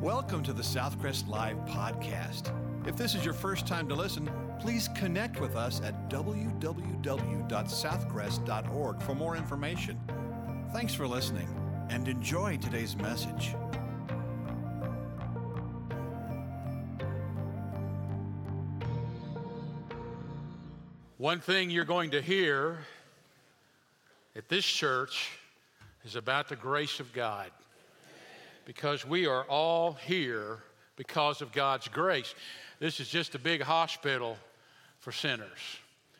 Welcome to the Southcrest Live podcast. If this is your first time to listen, please connect with us at www.southcrest.org for more information. Thanks for listening and enjoy today's message. One thing you're going to hear at this church is about the grace of God. Because we are all here because of God's grace. This is just a big hospital for sinners.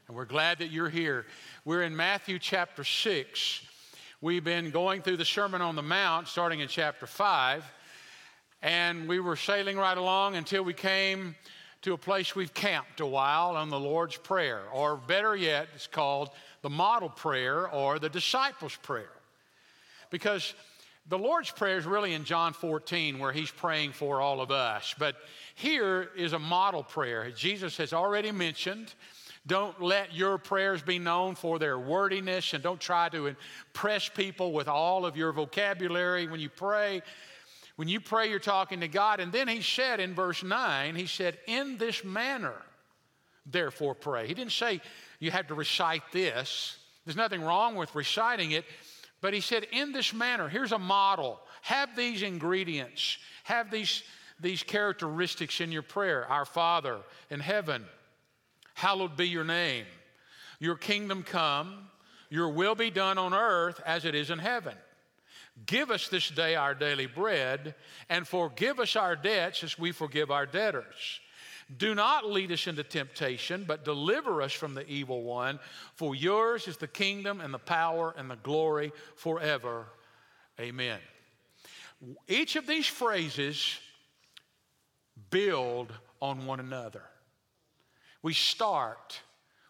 And we're glad that you're here. We're in Matthew chapter 6. We've been going through the Sermon on the Mount starting in chapter 5. And we were sailing right along until we came to a place we've camped a while on the Lord's Prayer, or better yet, it's called the model prayer or the disciples' prayer. Because the Lord's Prayer is really in John 14, where He's praying for all of us. But here is a model prayer. Jesus has already mentioned don't let your prayers be known for their wordiness and don't try to impress people with all of your vocabulary when you pray. When you pray, you're talking to God. And then he said in verse 9, he said, In this manner, therefore pray. He didn't say you have to recite this. There's nothing wrong with reciting it. But he said, In this manner, here's a model. Have these ingredients, have these, these characteristics in your prayer. Our Father in heaven, hallowed be your name. Your kingdom come, your will be done on earth as it is in heaven. Give us this day our daily bread, and forgive us our debts as we forgive our debtors. Do not lead us into temptation, but deliver us from the evil one. For yours is the kingdom and the power and the glory forever. Amen. Each of these phrases build on one another. We start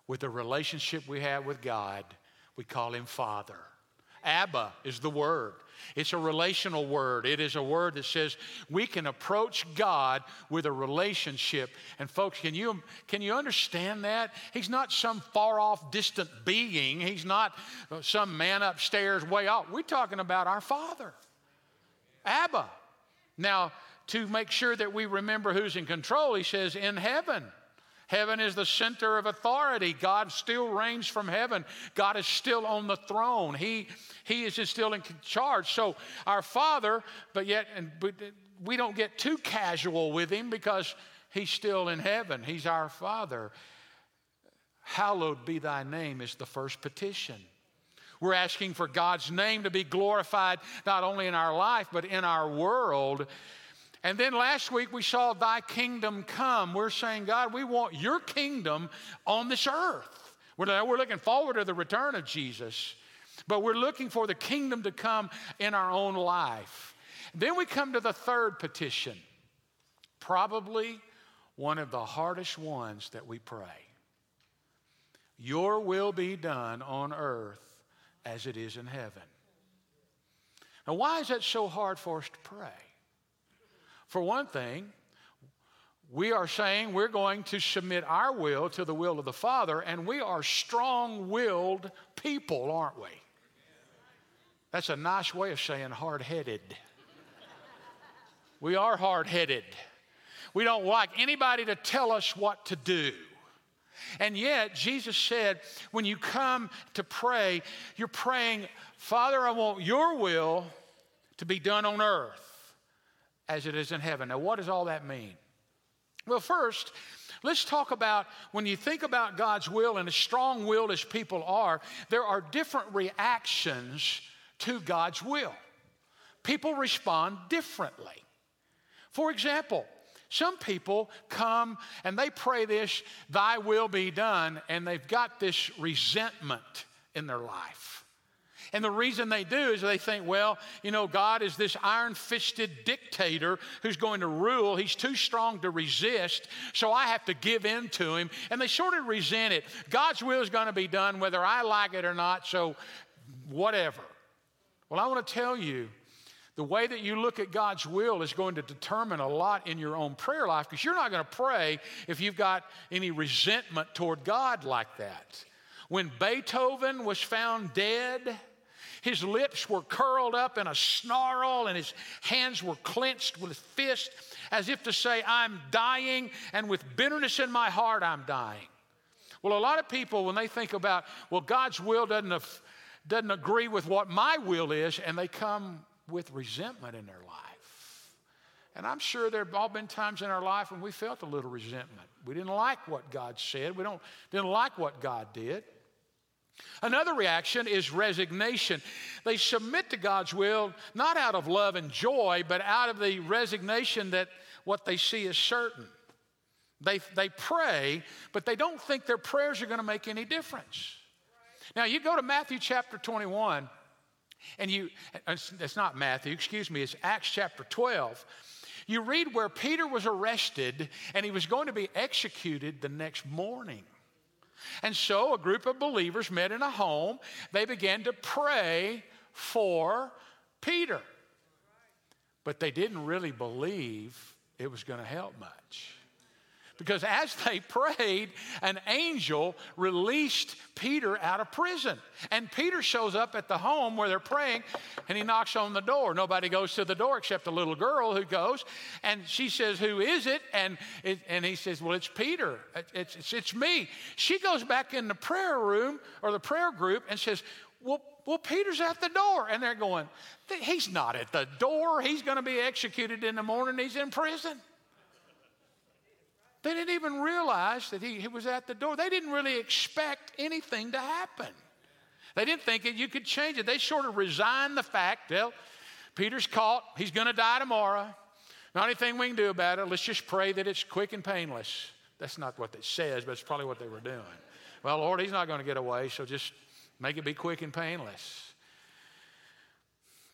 with the relationship we have with God. We call him Father. Abba is the word. It's a relational word. It is a word that says we can approach God with a relationship. And folks, can you, can you understand that? He's not some far off, distant being. He's not uh, some man upstairs way off. We're talking about our Father, Abba. Now, to make sure that we remember who's in control, he says, in heaven. Heaven is the center of authority. God still reigns from heaven. God is still on the throne. He, he is still in charge. So, our Father, but yet and we don't get too casual with Him because He's still in heaven. He's our Father. Hallowed be thy name is the first petition. We're asking for God's name to be glorified not only in our life, but in our world. And then last week we saw thy kingdom come. We're saying, God, we want your kingdom on this earth. We're, looking forward to the return of Jesus, but we're looking for the kingdom to come in our own life. Then we come to the third petition, probably one of the hardest ones that we pray. Your will be done on earth as it is in heaven. Now, why is that so hard for us to pray? For one thing, we are saying we're going to submit our will to the will of the Father, and we are strong willed people, aren't we? That's a nice way of saying hard headed. We are hard headed. We don't like anybody to tell us what to do. And yet, Jesus said, when you come to pray, you're praying, Father, I want your will to be done on earth as it is in heaven. Now, what does all that mean? Well, first, let's talk about when you think about God's will and as strong willed as people are, there are different reactions to God's will. People respond differently. For example, some people come and they pray this, Thy will be done, and they've got this resentment in their life. And the reason they do is they think, well, you know, God is this iron fisted dictator who's going to rule. He's too strong to resist, so I have to give in to him. And they sort of resent it. God's will is going to be done whether I like it or not, so whatever. Well, I want to tell you, the way that you look at God's will is going to determine a lot in your own prayer life because you're not going to pray if you've got any resentment toward God like that. When Beethoven was found dead, His lips were curled up in a snarl, and his hands were clenched with fists, as if to say, I'm dying, and with bitterness in my heart, I'm dying. Well, a lot of people, when they think about, well, God's will doesn't, doesn't agree with what my will is, and they come with resentment in their life. And I'm sure there have all been times in our life when we felt a little resentment. We didn't like what God said, we don't, didn't like what God did. Another reaction is resignation. They submit to God's will not out of love and joy, but out of the resignation that what they see is certain. They, they pray, but they don't think their prayers are going to make any difference. Now, you go to Matthew chapter 21, and you, it's not Matthew, excuse me, it's Acts chapter 12. You read where Peter was arrested and he was going to be executed the next morning. And so a group of believers met in a home. They began to pray for Peter. But they didn't really believe it was going to help much. Because as they prayed, an angel released Peter out of prison. And Peter shows up at the home where they're praying and he knocks on the door. Nobody goes to the door except a little girl who goes. And she says, Who is it? And, it, and he says, Well, it's Peter. It's, it's, it's me. She goes back in the prayer room or the prayer group and says, Well, well, Peter's at the door. And they're going, He's not at the door. He's going to be executed in the morning. He's in prison. They didn't even realize that he, he was at the door. They didn't really expect anything to happen. They didn't think that you could change it. They sort of resigned the fact, well, Peter's caught. He's going to die tomorrow. Not anything we can do about it. Let's just pray that it's quick and painless. That's not what it says, but it's probably what they were doing. Well, Lord, he's not going to get away, so just make it be quick and painless.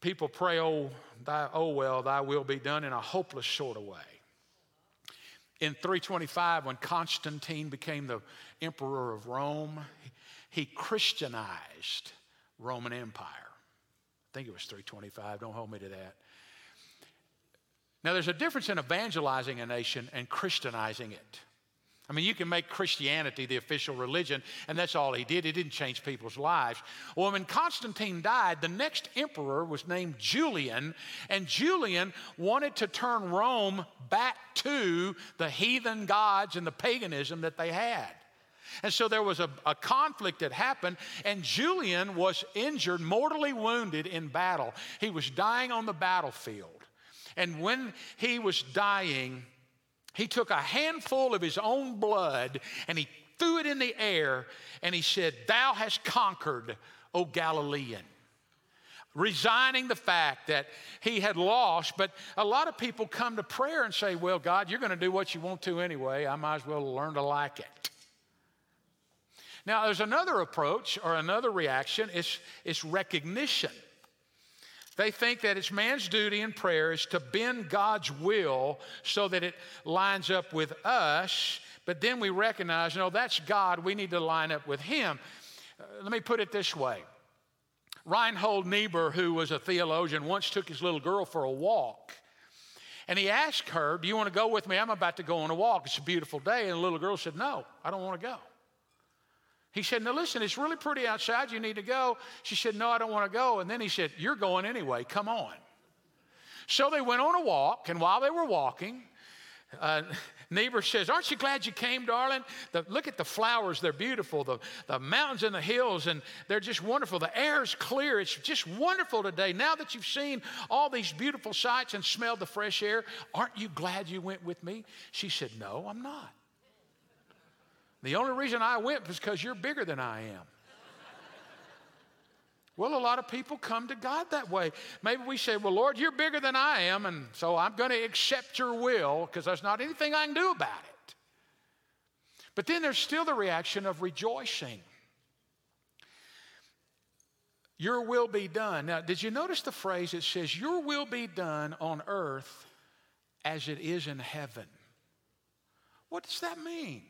People pray, oh, thy, oh well, thy will be done in a hopeless sort of way in 325, when Constantine became the emperor of Rome, he Christianized Roman Empire. I think it was 325, don't hold me to that. Now, there's a difference in evangelizing a nation and Christianizing it. I mean, you can make Christianity the official religion, and that's all he did. He didn't change people's lives. Well, when Constantine died, the next emperor was named Julian, and Julian wanted to turn Rome back to the heathen gods and the paganism that they had. And so there was a, a conflict that happened, and Julian was injured, mortally wounded in battle. He was dying on the battlefield. And when he was dying, he took a handful of his own blood and he threw it in the air and he said, Thou hast conquered, O Galilean. Resigning the fact that he had lost, but a lot of people come to prayer and say, Well, God, you're going to do what you want to anyway. I might as well learn to like it. Now, there's another approach or another reaction it's, it's recognition. They think that it's man's duty in prayer is to bend God's will so that it lines up with us, but then we recognize, no, that's God. We need to line up with Him. Uh, let me put it this way Reinhold Niebuhr, who was a theologian, once took his little girl for a walk. And he asked her, Do you want to go with me? I'm about to go on a walk. It's a beautiful day. And the little girl said, No, I don't want to go. He said, Now listen, it's really pretty outside. You need to go. She said, No, I don't want to go. And then he said, You're going anyway. Come on. So they went on a walk, and while they were walking, uh, Niebuhr says, Aren't you glad you came, darling? The, look at the flowers, they're beautiful. The, the mountains and the hills, and they're just wonderful. The air is clear. It's just wonderful today. Now that you've seen all these beautiful sights and smelled the fresh air, aren't you glad you went with me? She said, No, I'm not. The only reason I went was because you're bigger than I am. Well, a lot of people come to God that way. Maybe we say, Well, Lord, you're bigger than I am, and so I'm going to accept your will because there's not anything I can do about it. But then there's still the reaction of rejoicing. Your will be done. Now, did you notice the phrase? It says, Your will be done on earth as it is in heaven. What does that mean?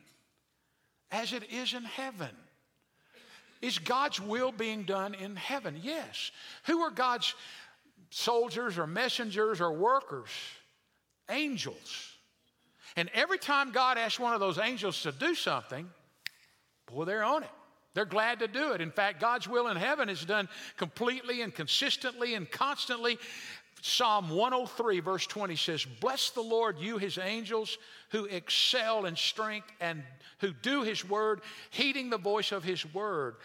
As it is in heaven. Is God's will being done in heaven? Yes. Who are God's soldiers or messengers or workers? Angels. And every time God asks one of those angels to do something, boy, they're on it. They're glad to do it. In fact, God's will in heaven is done completely and consistently and constantly. Psalm 103, verse 20 says, Bless the Lord, you his angels who excel in strength and who do his word, heeding the voice of his word.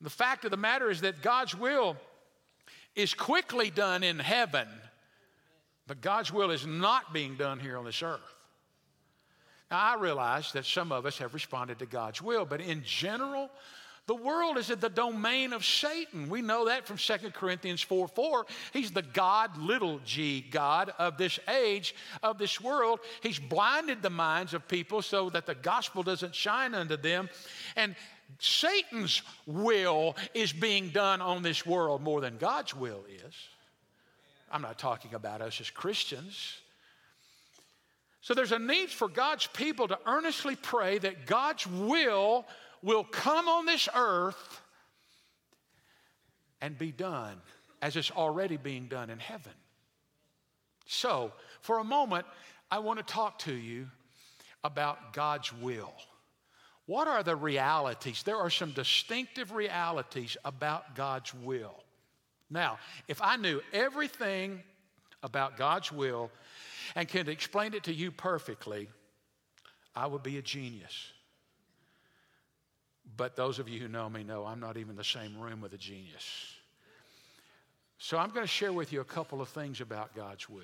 The fact of the matter is that God's will is quickly done in heaven, but God's will is not being done here on this earth. Now, I realize that some of us have responded to God's will, but in general, the world is in the domain of Satan. We know that from 2 Corinthians 4 4. He's the God, little g, God of this age, of this world. He's blinded the minds of people so that the gospel doesn't shine unto them. And Satan's will is being done on this world more than God's will is. I'm not talking about us as Christians. So there's a need for God's people to earnestly pray that God's will will come on this earth and be done as it's already being done in heaven. So, for a moment, I want to talk to you about God's will. What are the realities? There are some distinctive realities about God's will. Now, if I knew everything about God's will and can explain it to you perfectly, I would be a genius. But those of you who know me know I'm not even in the same room with a genius. So I'm going to share with you a couple of things about God's will.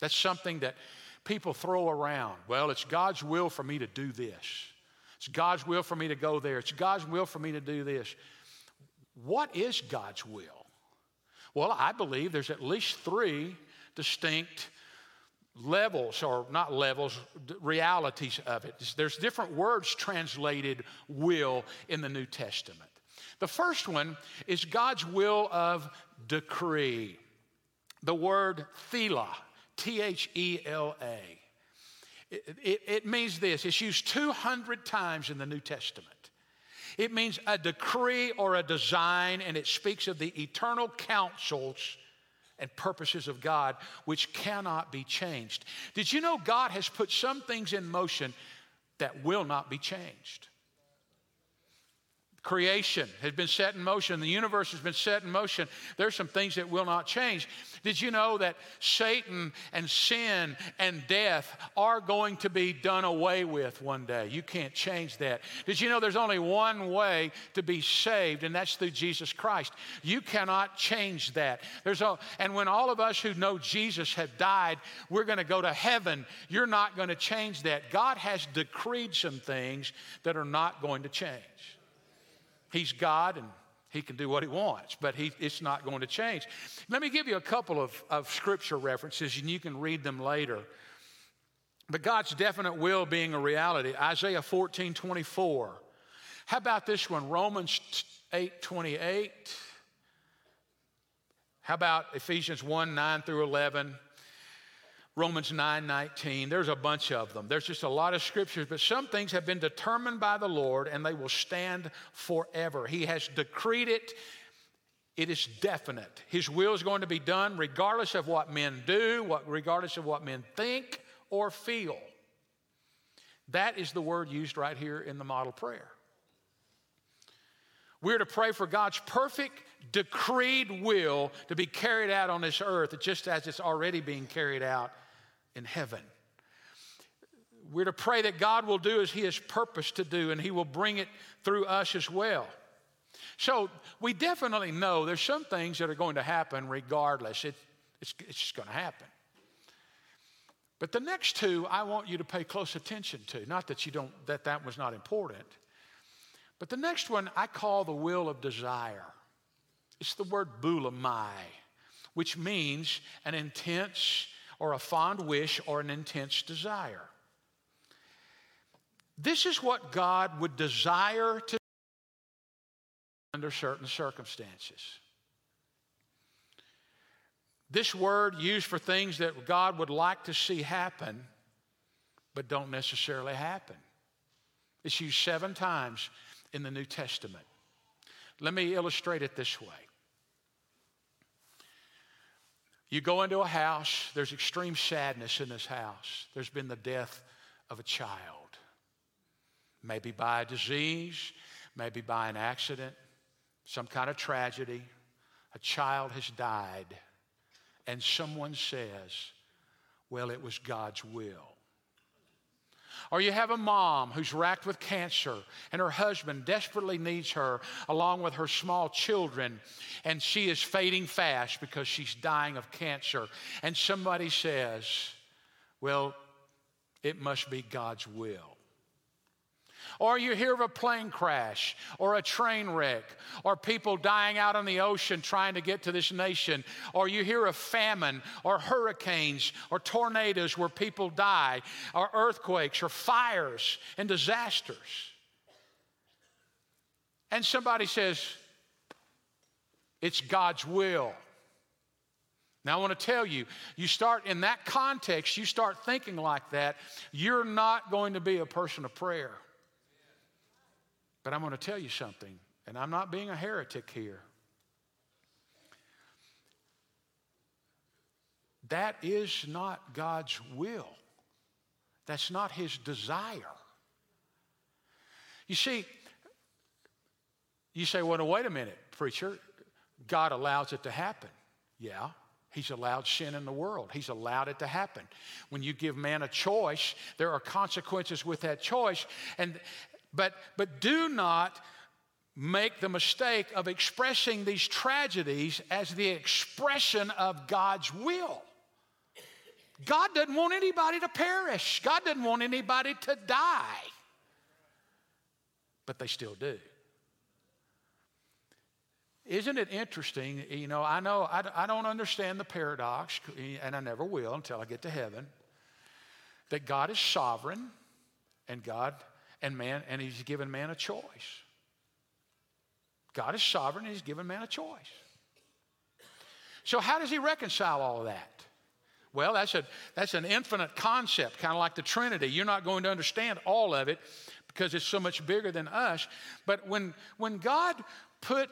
That's something that people throw around. Well, it's God's will for me to do this. It's God's will for me to go there. It's God's will for me to do this. What is God's will? Well, I believe there's at least three distinct levels, or not levels, realities of it. There's different words translated will in the New Testament. The first one is God's will of decree. The word thela, T H E L A. It, it, it, means this it's used 200 times in the New Testament. It means a decree or a design, and it speaks of the eternal counsels and purposes of God which cannot be changed. Did you know God has put some things in motion that will not be changed? Creation has been set in motion. The universe has been set in motion. There's some things that will not change. Did you know that Satan and sin and death are going to be done away with one day? You can't change that. Did you know there's only one way to be saved, and that's through Jesus Christ? You cannot change that. There's a, and when all of us who know Jesus have died, we're going to go to heaven. You're not going to change that. God has decreed some things that are not going to change. He's God and he can do what he wants, but he, it's not going to change. Let me give you a couple of, of scripture references and you can read them later. But God's definite will being a reality. Isaiah 14 24. How about this one? Romans 8 28. How about Ephesians 1 9 through 11? Romans 9 19. There's a bunch of them. There's just a lot of scriptures, but some things have been determined by the Lord and they will stand forever. He has decreed it. It is definite. His will is going to be done regardless of what men do, what, regardless of what men think or feel. That is the word used right here in the model prayer. We're to pray for God's perfect, decreed will to be carried out on this earth, just as it's already being carried out in heaven. We're to pray that God will do as He has purposed to do, and He will bring it through us as well. So we definitely know there's some things that are going to happen regardless. It, it's, it's just going to happen. But the next two, I want you to pay close attention to. Not that you don't that that was not important, but the next one I call the will of desire. It's the word boulimai, which means an intense or a fond wish or an intense desire. This is what God would desire to under certain circumstances. This word used for things that God would like to see happen, but don't necessarily happen. It's used seven times in the New Testament. Let me illustrate it this way You go into a house, there's extreme sadness in this house. There's been the death of a child, maybe by a disease, maybe by an accident, some kind of tragedy, a child has died, and someone says, Well, it was God's will. Or you have a mom who's racked with cancer and her husband desperately needs her along with her small children, and she is fading fast because she's dying of cancer. And somebody says, Well, it must be God's will. Or you hear of a plane crash or a train wreck or people dying out on the ocean trying to get to this nation. Or you hear of famine or hurricanes or tornadoes where people die or earthquakes or fires and disasters. And somebody says, it's God's will. Now, I want to tell you, you start in that context, you start thinking like that, you're not going to be a person of prayer. But I'm going to tell you something, and I'm not being a heretic here. That is not God's will. That's not His desire. You see, you say, well, wait a minute, preacher. God allows it to happen. Yeah, He's allowed sin in the world. He's allowed it to happen. When you give man a choice, there are consequences with that choice. And but, but do not make the mistake of expressing these tragedies as the expression of God's will. God doesn't want anybody to perish, God doesn't want anybody to die. But they still do. Isn't it interesting? You know, I know I, I don't understand the paradox, and I never will until I get to heaven, that God is sovereign and God and man, and he's given man a choice. God is sovereign and he's given man a choice. So, how does he reconcile all of that? Well, that's, a, that's an infinite concept, kind of like the Trinity. You're not going to understand all of it because it's so much bigger than us. But when, when God put,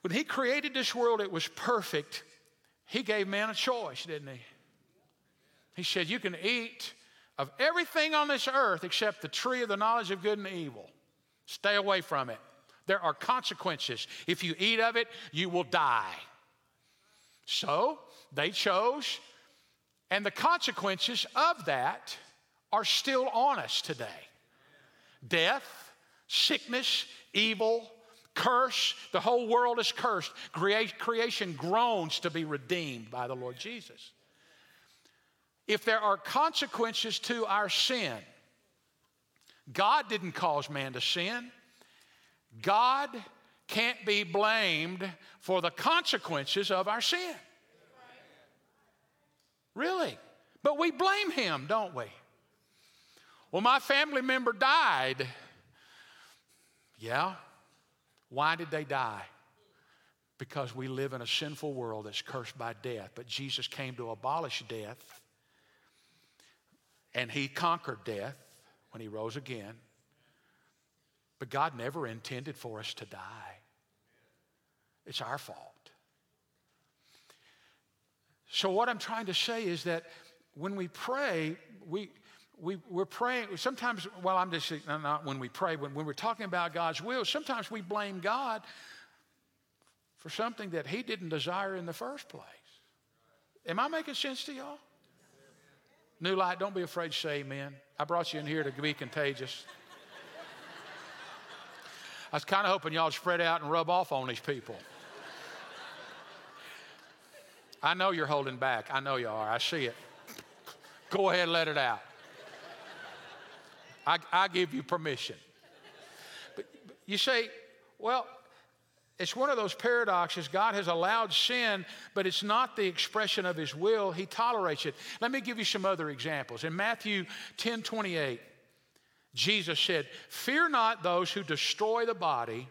when He created this world, it was perfect. He gave man a choice, didn't He? He said, You can eat of everything on this earth except the tree of the knowledge of good and evil. Stay away from it. There are consequences. If you eat of it, you will die. So they chose, and the consequences of that are still on us today death, sickness, evil, curse. The whole world is cursed. Creation groans to be redeemed by the Lord Jesus if there are consequences to our sin, God didn't cause man to sin. God can't be blamed for the consequences of our sin. Really? But we blame him, don't we? Well, my family member died. Yeah. Why did they die? Because we live in a sinful world that's cursed by death. But Jesus came to abolish death and he conquered death when he rose again. But God never intended for us to die. It's our fault. So, what I'm trying to say is that when we pray, we, we, we're praying, sometimes, well, I'm just, not when we pray, when, when we're talking about God's will, sometimes we blame God for something that He didn't desire in the first place. Am I making sense to y'all? New light, don't be afraid to say amen. I brought you in here to be contagious. I was kind of hoping y'all spread out and rub off on these people. I know you're holding back. I know you are. I see it. Go ahead, let it out. I, I give you permission. But, but you say, well, it's one of those paradoxes. God has allowed sin, but it's not the expression of His will. He tolerates it. Let me give you some other examples. In Matthew 10 28, Jesus said, Fear not those who destroy the body,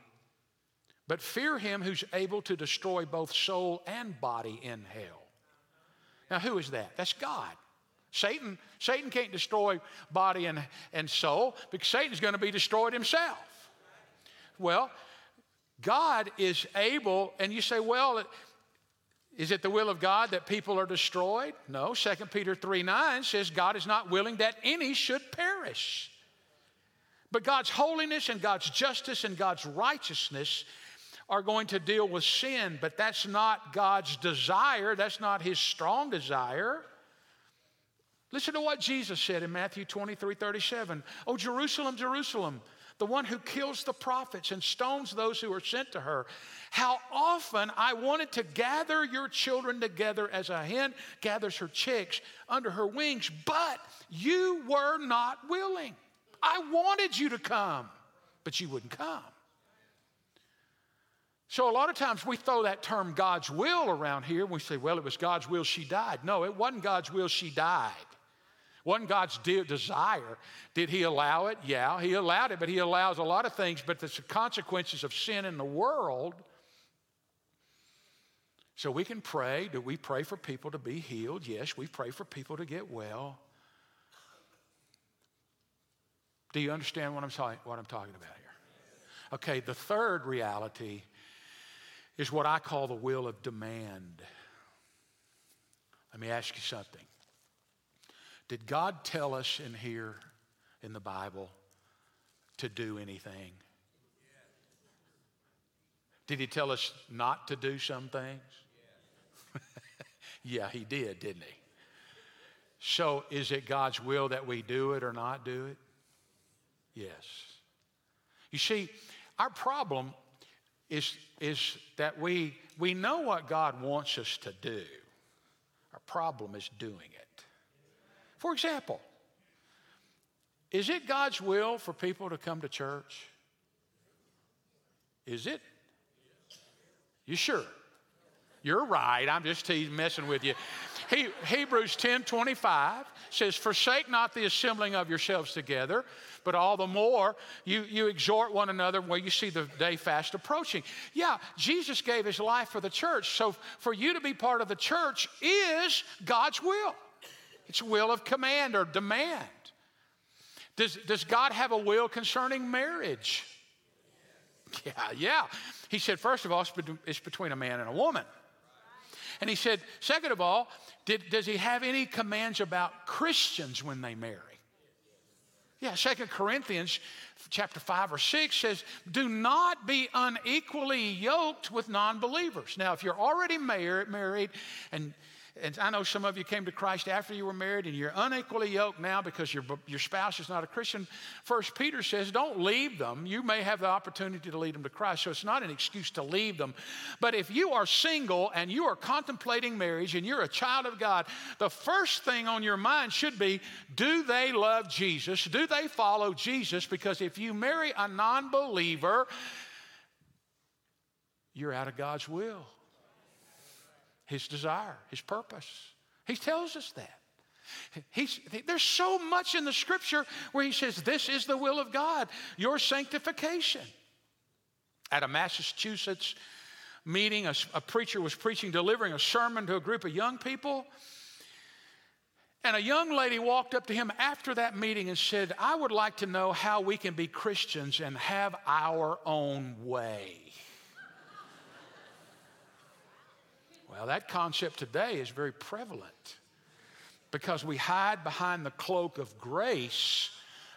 but fear him who's able to destroy both soul and body in hell. Now, who is that? That's God. Satan, Satan can't destroy body and, and soul because Satan's going to be destroyed himself. Well, God is able, and you say, well, is it the will of God that people are destroyed? No. 2 Peter 3 9 says God is not willing that any should perish, But God's holiness and God's justice and God's righteousness are going to deal with sin, but that's not God's desire. That's not his strong desire. Listen to what Jesus said in Matthew 23 37. Oh, Jerusalem, Jerusalem, the one who kills the prophets and stones those who are sent to her. How often I wanted to gather your children together as a hen gathers her chicks under her wings, but you were not willing. I wanted you to come, but you wouldn't come. So, a lot of times we throw that term God's will around here. We say, well, it was God's will she died. No, it wasn't God's will she died. Wasn't God's de- desire. Did He allow it? Yeah, He allowed it, but He allows a lot of things, but the consequences of sin in the world. So, we can pray. Do we pray for people to be healed? Yes, we pray for people to get well. Do you understand what I'm, talking, what I'm talking about here? Okay, the third reality is what I call the will of demand. Let me ask you something. Did God tell us in here in the Bible to do anything? Did He tell us not to do some things? yeah, He did, didn't He? So, is it God's will that we do it or not do it? Yes. You see, our problem is, is that we, we know what God wants us to do. Our problem is doing it. For example, is it God's will for people to come to church? Is it? You sure? You're right. I'm just teasing, messing with you. He, Hebrews 10 25 says, Forsake not the assembling of yourselves together, but all the more you, you exhort one another where you see the day fast approaching. Yeah, Jesus gave his life for the church. So for you to be part of the church is God's will. It's will of command or demand. Does, does God have a will concerning marriage? Yeah, yeah. He said, first of all, it's between a man and a woman. And he said, second of all, did, does he have any commands about Christians when they marry? Yeah, Second Corinthians chapter 5 or 6 says, Do not be unequally yoked with non believers. Now, if you're already married, married and and I know some of you came to Christ after you were married and you're unequally yoked now because your, your spouse is not a Christian. First Peter says, don't leave them. You may have the opportunity to lead them to Christ. So it's not an excuse to leave them. But if you are single and you are contemplating marriage and you're a child of God, the first thing on your mind should be, do they love Jesus? Do they follow Jesus? Because if you marry a non believer, you're out of God's will his desire, his purpose. He tells us that. He's, there's so much in the scripture where he says, This is the will of God, your sanctification. At a Massachusetts meeting, a, a preacher was preaching, delivering a sermon to a group of young people. And a young lady walked up to him after that meeting and said, I would like to know how we can be Christians and have our own way. Well, that concept today is very prevalent because we hide behind the cloak of grace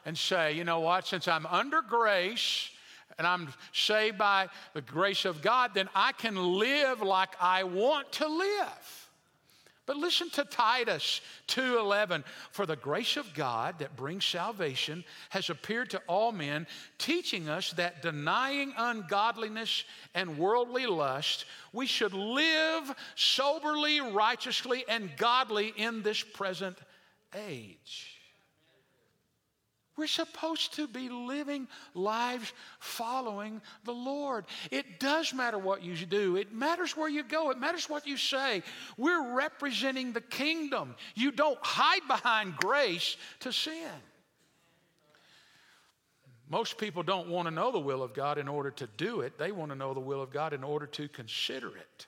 and say, you know what, since I'm under grace and I'm saved by the grace of God, then I can live like I want to live. But listen to Titus 2:11, for the grace of God that brings salvation has appeared to all men, teaching us that denying ungodliness and worldly lust, we should live soberly, righteously, and godly in this present age. We're supposed to be living lives following the Lord. It does matter what you do, it matters where you go, it matters what you say. We're representing the kingdom. You don't hide behind grace to sin. Most people don't want to know the will of God in order to do it, they want to know the will of God in order to consider it.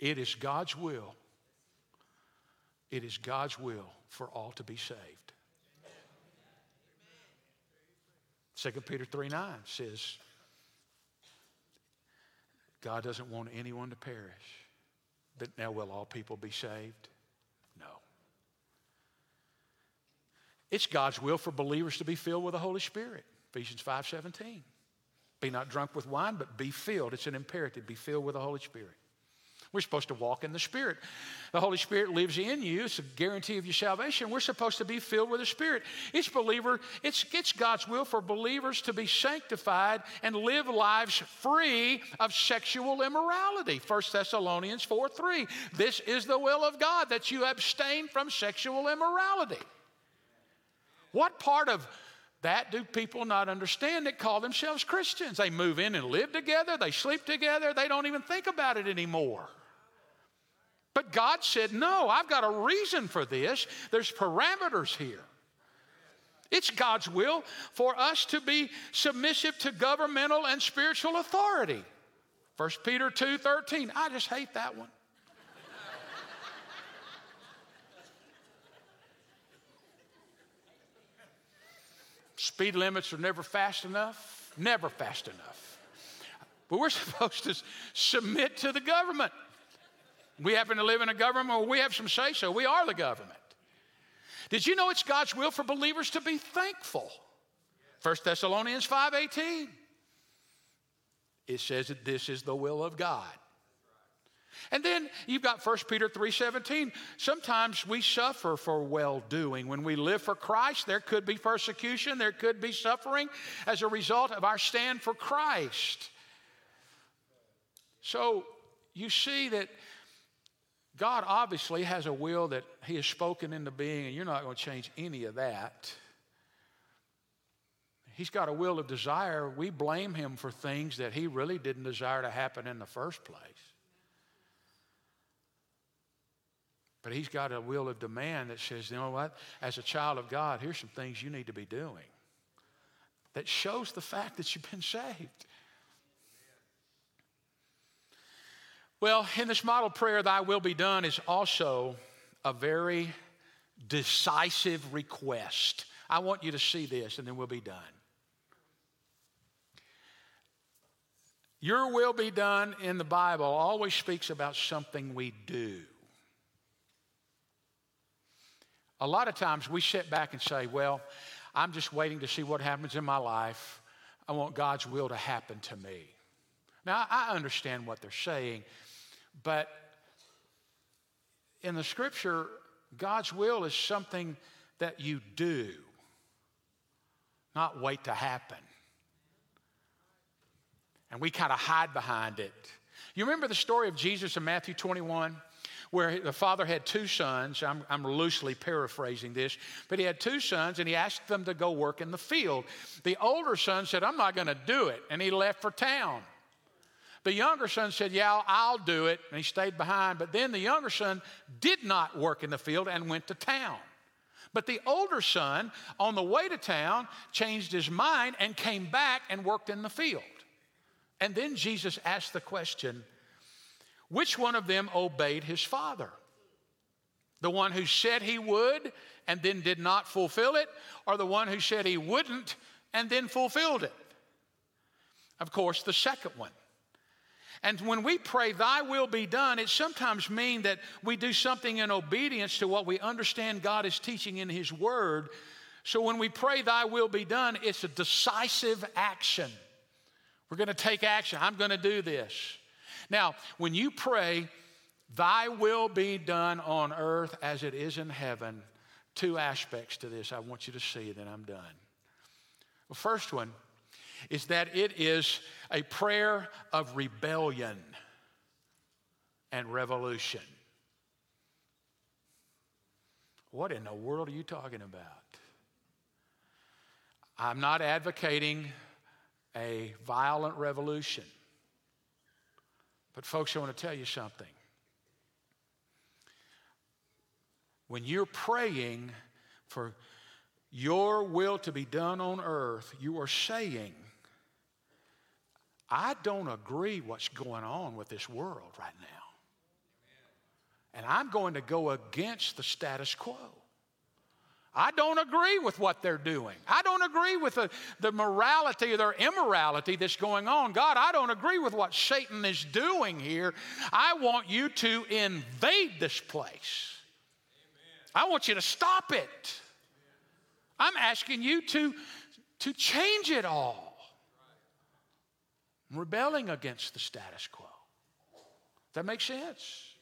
It is God's will it is God's will for all to be saved. 2 Peter 3 9 says, God doesn't want anyone to perish. But now, will all people be saved? No. It's God's will for believers to be filled with the Holy Spirit. Ephesians 5:17. Be not drunk with wine, but be filled. It's an imperative. Be filled with the Holy Spirit. We're supposed to walk in the Spirit. The Holy Spirit lives in you. It's a guarantee of your salvation. We're supposed to be filled with the Spirit. It's believer, it's, it's God's will for believers to be sanctified and live lives free of sexual immorality. 1 Thessalonians 4 3. This is the will of God that you abstain from sexual immorality. What part of that do people not understand that call themselves Christians? They move in and live together, they sleep together, they don't even think about it anymore. But God said, No, I've got a reason for this. There's parameters here. It's God's will for us to be submissive to governmental and spiritual authority. 1 Peter 2 13. I just hate that one. Speed limits are never fast enough, never fast enough. But we're supposed to submit to the government. We happen to live in a government where we have some say so. We are the government. Did you know it's God's will for believers to be thankful? 1 Thessalonians 5:18. It says that this is the will of God. And then you've got 1 Peter 3:17. Sometimes we suffer for well-doing. When we live for Christ, there could be persecution, there could be suffering as a result of our stand for Christ. So you see that God obviously has a will that He has spoken into being, and you're not going to change any of that. He's got a will of desire. We blame Him for things that He really didn't desire to happen in the first place. But He's got a will of demand that says, you know what? As a child of God, here's some things you need to be doing that shows the fact that you've been saved. Well, in this model prayer, Thy will be done is also a very decisive request. I want you to see this, and then we'll be done. Your will be done in the Bible always speaks about something we do. A lot of times we sit back and say, Well, I'm just waiting to see what happens in my life. I want God's will to happen to me. Now, I understand what they're saying, but in the scripture, God's will is something that you do, not wait to happen. And we kind of hide behind it. You remember the story of Jesus in Matthew 21? Where the father had two sons. I'm, I'm loosely paraphrasing this, but he had two sons and he asked them to go work in the field. The older son said, I'm not going to do it, and he left for town. The younger son said, Yeah, I'll do it. And he stayed behind. But then the younger son did not work in the field and went to town. But the older son, on the way to town, changed his mind and came back and worked in the field. And then Jesus asked the question which one of them obeyed his father? The one who said he would and then did not fulfill it, or the one who said he wouldn't and then fulfilled it? Of course, the second one. And when we pray, Thy will be done, it sometimes means that we do something in obedience to what we understand God is teaching in His Word. So when we pray, Thy will be done, it's a decisive action. We're going to take action. I'm going to do this. Now, when you pray, Thy will be done on earth as it is in heaven, two aspects to this I want you to see, then I'm done. The first one is that it is a prayer of rebellion and revolution. What in the world are you talking about? I'm not advocating a violent revolution. But, folks, I want to tell you something. When you're praying for your will to be done on earth, you are saying, I don't agree what's going on with this world right now. And I'm going to go against the status quo. I don't agree with what they're doing. I don't agree with the, the morality or their immorality that's going on. God, I don't agree with what Satan is doing here. I want you to invade this place. I want you to stop it. I'm asking you to, to change it all. Rebelling against the status quo. That makes sense.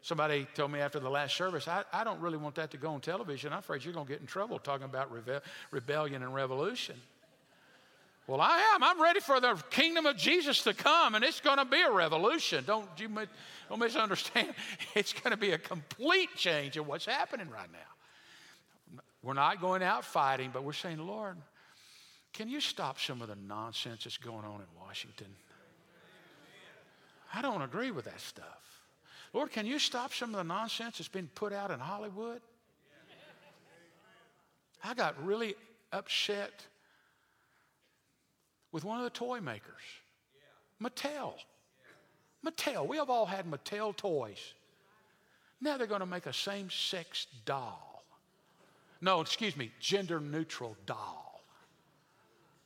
Somebody told me after the last service, I, I don't really want that to go on television. I'm afraid you're going to get in trouble talking about rebe- rebellion and revolution. Well, I am. I'm ready for the kingdom of Jesus to come, and it's going to be a revolution. Don't you don't misunderstand. It's going to be a complete change of what's happening right now. We're not going out fighting, but we're saying, Lord, can you stop some of the nonsense that's going on in Washington? I don't agree with that stuff. Lord, can you stop some of the nonsense that's been put out in Hollywood? I got really upset with one of the toy makers, Mattel. Mattel. We have all had Mattel toys. Now they're going to make a same sex doll. No, excuse me, gender neutral doll.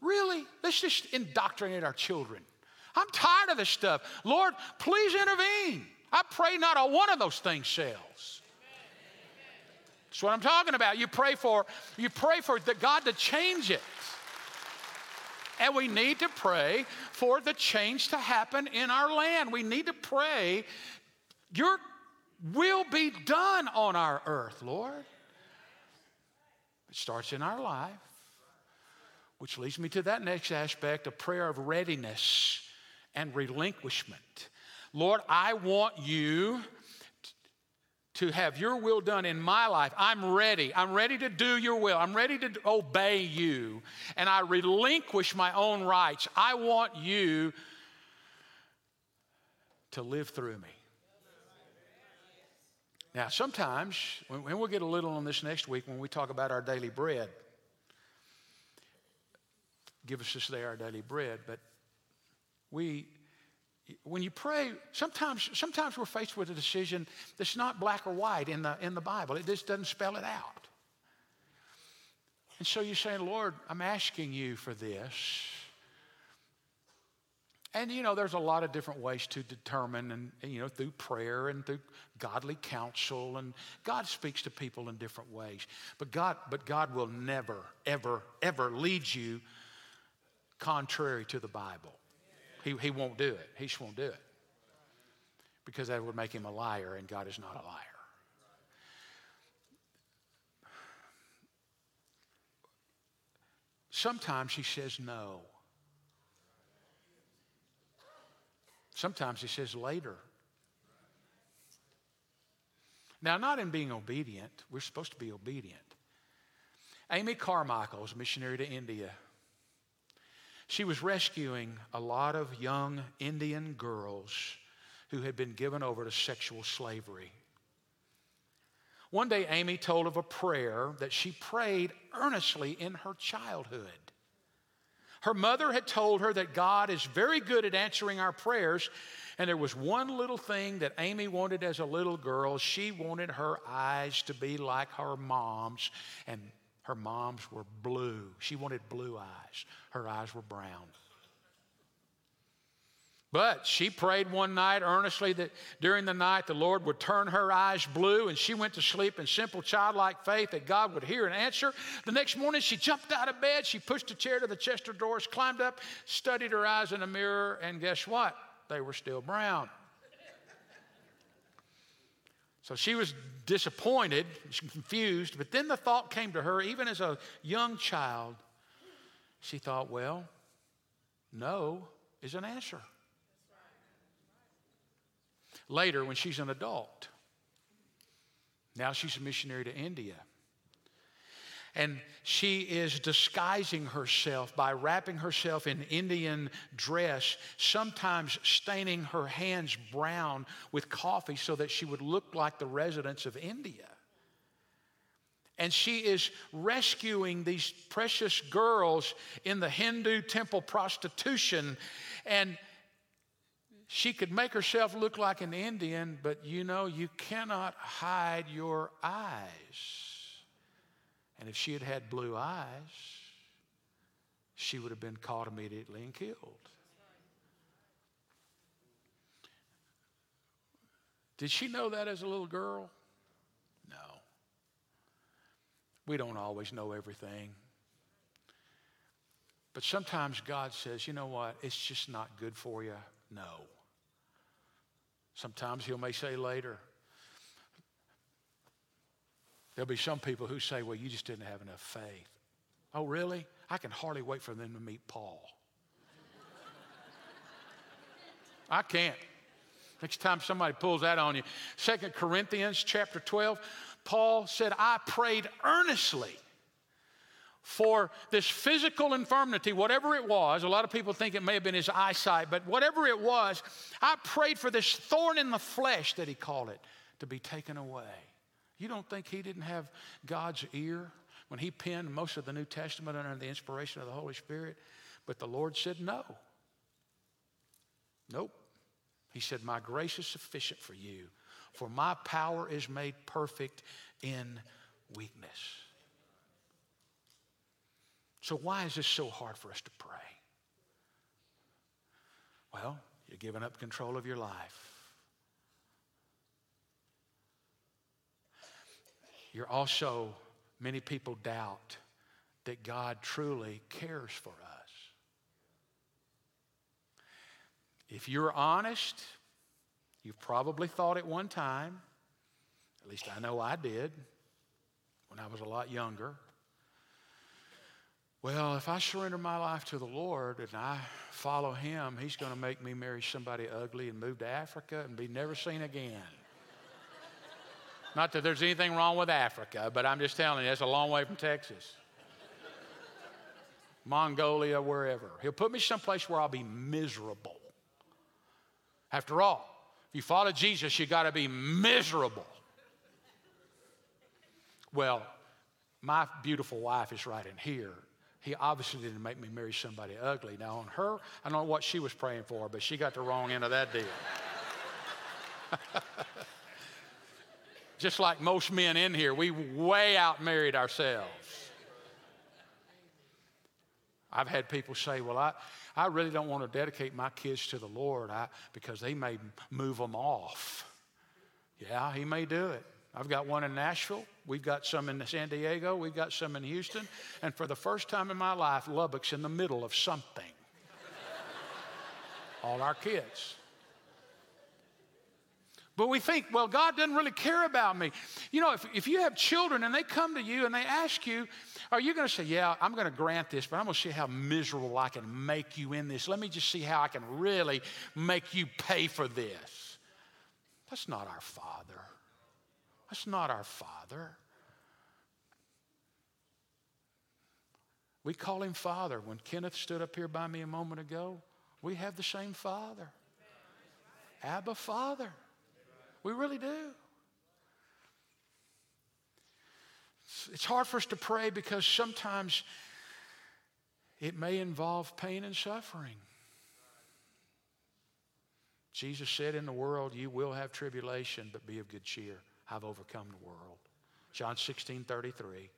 Really? Let's just indoctrinate our children. I'm tired of this stuff. Lord, please intervene. I pray not a one of those things sells. That's what I'm talking about. You pray for, you pray for the God to change it. And we need to pray for the change to happen in our land. We need to pray, Your will be done on our earth, Lord. It starts in our life, which leads me to that next aspect a prayer of readiness and relinquishment. Lord, I want you to have your will done in my life. I'm ready. I'm ready to do your will. I'm ready to obey you. And I relinquish my own rights. I want you to live through me. Now, sometimes, and we'll get a little on this next week when we talk about our daily bread. Give us this day our daily bread. But we when you pray, sometimes, sometimes we're faced with a decision that's not black or white in the, in the Bible. It just doesn't spell it out. And so you're saying, Lord, I'm asking you for this. And you know, there's a lot of different ways to determine, and you know, through prayer and through godly counsel, and God speaks to people in different ways. But God, but God will never, ever, ever lead you contrary to the Bible. He, he won't do it. He just won't do it. Because that would make him a liar, and God is not a liar. Sometimes he says no. Sometimes he says later. Now, not in being obedient, we're supposed to be obedient. Amy Carmichael was a missionary to India. She was rescuing a lot of young Indian girls who had been given over to sexual slavery. One day, Amy told of a prayer that she prayed earnestly in her childhood. Her mother had told her that God is very good at answering our prayers, and there was one little thing that Amy wanted as a little girl. She wanted her eyes to be like her mom's, and her mom's were blue. She wanted blue eyes. Her eyes were brown. But she prayed one night earnestly that during the night the Lord would turn her eyes blue, and she went to sleep in simple childlike faith that God would hear and answer. The next morning she jumped out of bed, she pushed a chair to the Chester doors, climbed up, studied her eyes in a mirror, and guess what? They were still brown. So she was disappointed, confused, but then the thought came to her, even as a young child. She thought, well, no is an answer. Later, when she's an adult, now she's a missionary to India. And she is disguising herself by wrapping herself in Indian dress, sometimes staining her hands brown with coffee so that she would look like the residents of India. And she is rescuing these precious girls in the Hindu temple prostitution. And she could make herself look like an Indian, but you know, you cannot hide your eyes. And if she had had blue eyes, she would have been caught immediately and killed. Did she know that as a little girl? No. We don't always know everything. But sometimes God says, you know what? It's just not good for you. No. Sometimes He'll may say later. There'll be some people who say, well, you just didn't have enough faith. Oh, really? I can hardly wait for them to meet Paul. I can't. Next time somebody pulls that on you. Second Corinthians chapter 12, Paul said, I prayed earnestly for this physical infirmity, whatever it was. A lot of people think it may have been his eyesight, but whatever it was, I prayed for this thorn in the flesh that he called it to be taken away. You don't think he didn't have God's ear when he penned most of the New Testament under the inspiration of the Holy Spirit? But the Lord said no. Nope. He said, My grace is sufficient for you, for my power is made perfect in weakness. So, why is this so hard for us to pray? Well, you're giving up control of your life. You're also, many people doubt that God truly cares for us. If you're honest, you've probably thought at one time, at least I know I did when I was a lot younger. Well, if I surrender my life to the Lord and I follow Him, He's going to make me marry somebody ugly and move to Africa and be never seen again. Not that there's anything wrong with Africa, but I'm just telling you, it's a long way from Texas. Mongolia, wherever. He'll put me someplace where I'll be miserable. After all, if you follow Jesus, you got to be miserable. Well, my beautiful wife is right in here. He obviously didn't make me marry somebody ugly. Now, on her, I don't know what she was praying for, but she got the wrong end of that deal. Just like most men in here, we way out married ourselves. I've had people say, Well, I, I really don't want to dedicate my kids to the Lord I, because they may move them off. Yeah, he may do it. I've got one in Nashville. We've got some in San Diego. We've got some in Houston. And for the first time in my life, Lubbock's in the middle of something. All our kids. But we think, well, God doesn't really care about me. You know, if, if you have children and they come to you and they ask you, are you going to say, yeah, I'm going to grant this, but I'm going to see how miserable I can make you in this. Let me just see how I can really make you pay for this. That's not our Father. That's not our Father. We call him Father. When Kenneth stood up here by me a moment ago, we have the same Father. Abba, Father. We really do. It's hard for us to pray because sometimes it may involve pain and suffering. Jesus said, In the world you will have tribulation, but be of good cheer. I've overcome the world. John 16 33.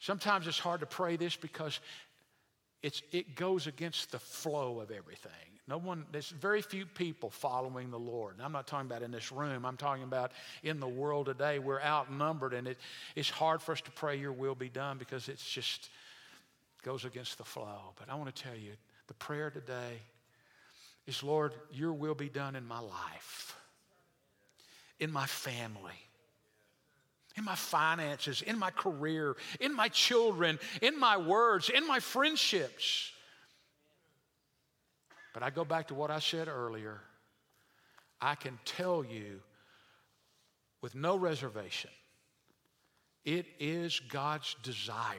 Sometimes it's hard to pray this because it's, it goes against the flow of everything. No one, there's very few people following the Lord. And I'm not talking about in this room, I'm talking about in the world today. We're outnumbered, and it, it's hard for us to pray, Your will be done, because it's just goes against the flow. But I want to tell you, the prayer today is Lord, Your will be done in my life, in my family in my finances, in my career, in my children, in my words, in my friendships. But I go back to what I said earlier. I can tell you with no reservation, it is God's desire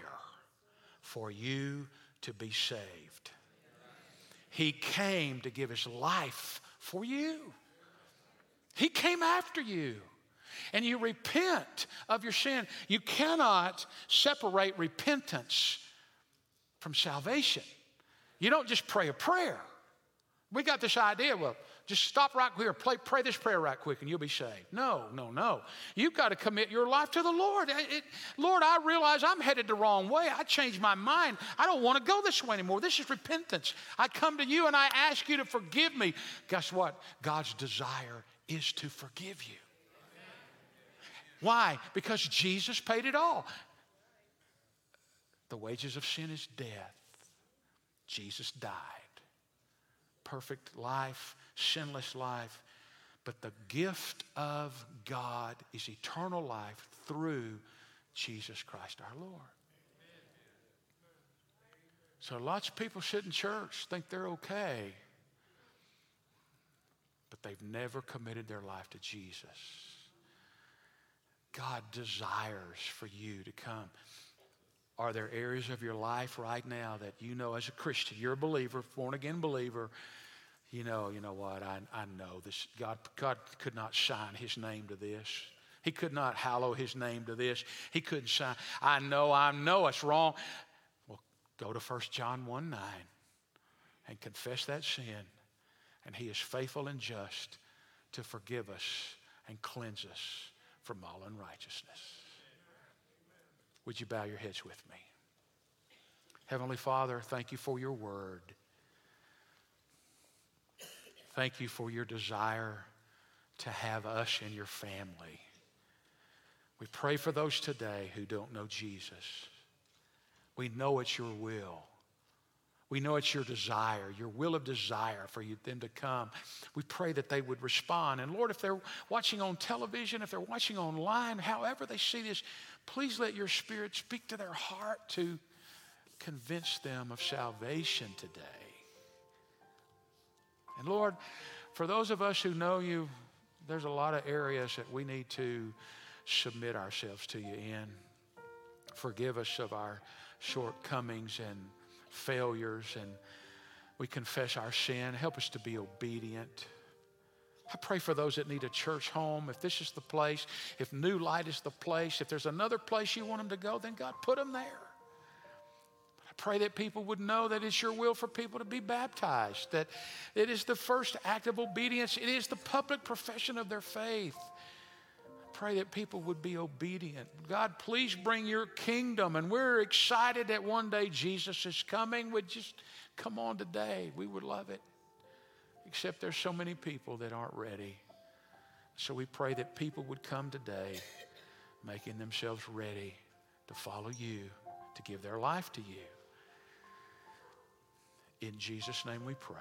for you to be saved. He came to give his life for you. He came after you and you repent of your sin. You cannot separate repentance from salvation. You don't just pray a prayer. We got this idea, well, just stop right here, play, pray this prayer right quick, and you'll be saved. No, no, no. You've got to commit your life to the Lord. It, it, Lord, I realize I'm headed the wrong way. I changed my mind. I don't want to go this way anymore. This is repentance. I come to you and I ask you to forgive me. Guess what? God's desire is to forgive you. Why? Because Jesus paid it all. The wages of sin is death. Jesus died. Perfect life, sinless life. But the gift of God is eternal life through Jesus Christ our Lord. So lots of people sit in church, think they're okay, but they've never committed their life to Jesus. God desires for you to come. Are there areas of your life right now that you know as a Christian, you're a believer, born again believer, you know, you know what, I, I know this. God, God could not sign his name to this. He could not hallow his name to this. He couldn't sign. I know, I know it's wrong. Well, go to 1 John 1 9 and confess that sin, and he is faithful and just to forgive us and cleanse us from all unrighteousness. Would you bow your heads with me? Heavenly Father, thank you for your word. Thank you for your desire to have us in your family. We pray for those today who don't know Jesus. We know it's your will. We know it's your desire, your will of desire for you, them to come. We pray that they would respond. And Lord, if they're watching on television, if they're watching online, however they see this, please let your spirit speak to their heart to convince them of salvation today. And Lord, for those of us who know you, there's a lot of areas that we need to submit ourselves to you in. Forgive us of our shortcomings and failures, and we confess our sin. Help us to be obedient. I pray for those that need a church home. If this is the place, if New Light is the place, if there's another place you want them to go, then God, put them there. I pray that people would know that it's your will for people to be baptized, that it is the first act of obedience, it is the public profession of their faith I pray that people would be obedient. God, please bring your kingdom. And we're excited that one day Jesus is coming. Would just come on today. We would love it. Except there's so many people that aren't ready. So we pray that people would come today making themselves ready to follow you, to give their life to you. In Jesus' name we pray.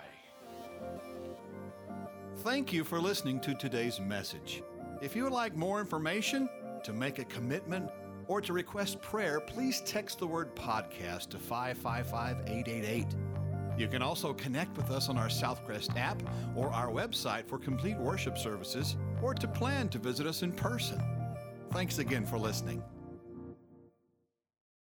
Thank you for listening to today's message. If you would like more information, to make a commitment, or to request prayer, please text the word podcast to 555 888. You can also connect with us on our Southcrest app or our website for complete worship services or to plan to visit us in person. Thanks again for listening.